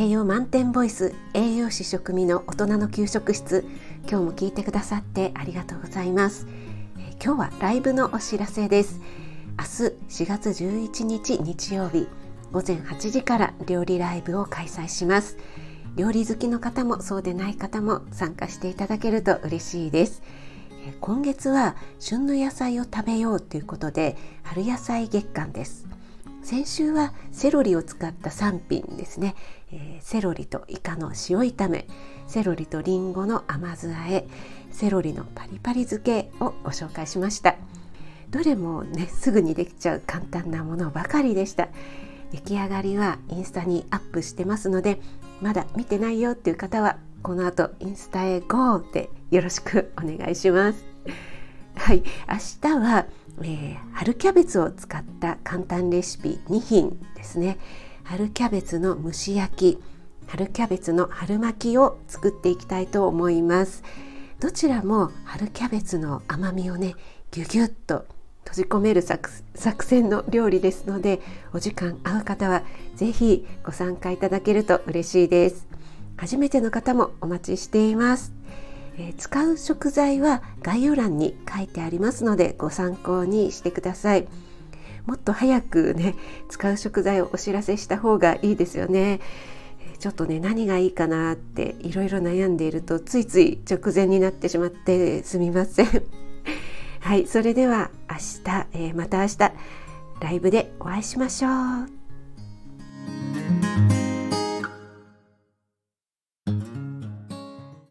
栄養満点ボイス栄養士食味の大人の給食室。今日も聞いてくださってありがとうございます。今日はライブのお知らせです。明日4月11日日曜日午前8時から料理ライブを開催します。料理好きの方もそうでない方も参加していただけると嬉しいです。今月は旬の野菜を食べようということで春野菜月間です。先週はセロリを使った3品ですね、えー、セロリとイカの塩炒めセロリとリンゴの甘酢あえセロリのパリパリ漬けをご紹介しました。どれもねすぐにできちゃう簡単なものばかりでした。出来上がりはインスタにアップしてますのでまだ見てないよっていう方はこの後インスタへ GO でよろしくお願いします。はい。明日はえー、春キャベツを使った簡単レシピ2品ですね。春キャベツの蒸し焼き春キャベツの春巻きを作っていきたいと思います。どちらも春キャベツの甘みをねギュギュッと閉じ込める作戦の料理ですのでお時間合う方は是非ご参加いただけると嬉しいです。初めての方もお待ちしています。えー、使う食材は概要欄に書いてありますのでご参考にしてください。もっと早くね使う食材をお知らせした方がいいですよね。ちょっとね何がいいかなっていろいろ悩んでいるとついつい直前になってしまってすみません。はいそれでは明日、えー、また明日ライブでお会いしましょう。